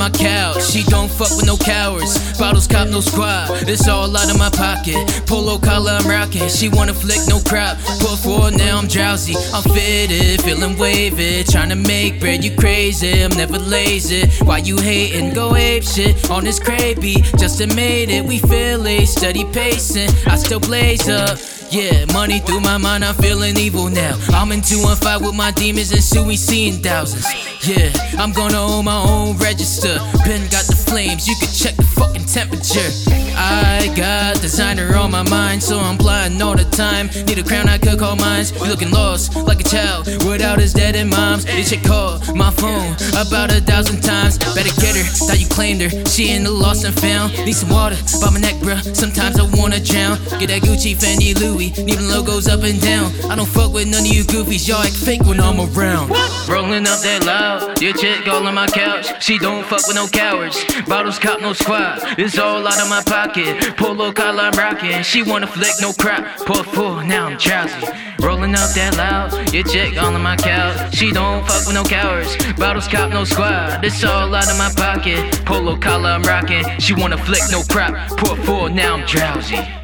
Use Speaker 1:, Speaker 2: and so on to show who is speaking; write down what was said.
Speaker 1: my couch. She don't fuck with no cowards. Bottles cop no squad. It's all out of my pocket. Polo collar I'm rocking. She wanna flick no crap. Put four now I'm drowsy. I'm fitted, feeling wavy. Trying to make bread, you crazy. I'm never lazy. Why you hating? Go ape shit on this crepey. Justin made it. We feel it. Steady pacing. I still blaze up. Yeah, money through my mind, I'm feeling evil now. I'm in 215 with my demons and soon we seeing thousands. Yeah, I'm gonna own my own register. Ben got the flames, you can check the fucking temperature. I got designer on my mind, so I'm blind all the time. Need a crown I could call mine. You looking lost like a child without his dad and moms. This shit called my phone about a thousand times. Claimed her. She in the lost and found. Need some water by my neck, bruh. Sometimes I wanna drown. Get that Gucci, Fendi, Louis. Leaving logos up and down. I don't fuck with none of you goofies. Y'all act fake when I'm around. Rolling up that loud. Your chick all on my couch. She don't fuck with no cowards. Bottles cop no squad. It's all out of my pocket. Polo collar I'm rocking. She wanna flick no crap. Pour four, now I'm drowsy. Rolling up that loud. Your chick all on my couch. She don't fuck with no cowards. Bottles cop no squad. It's all out of my pocket. Polo collar I'm rocking. She wanna flick no crap. Pour four, now I'm drowsy.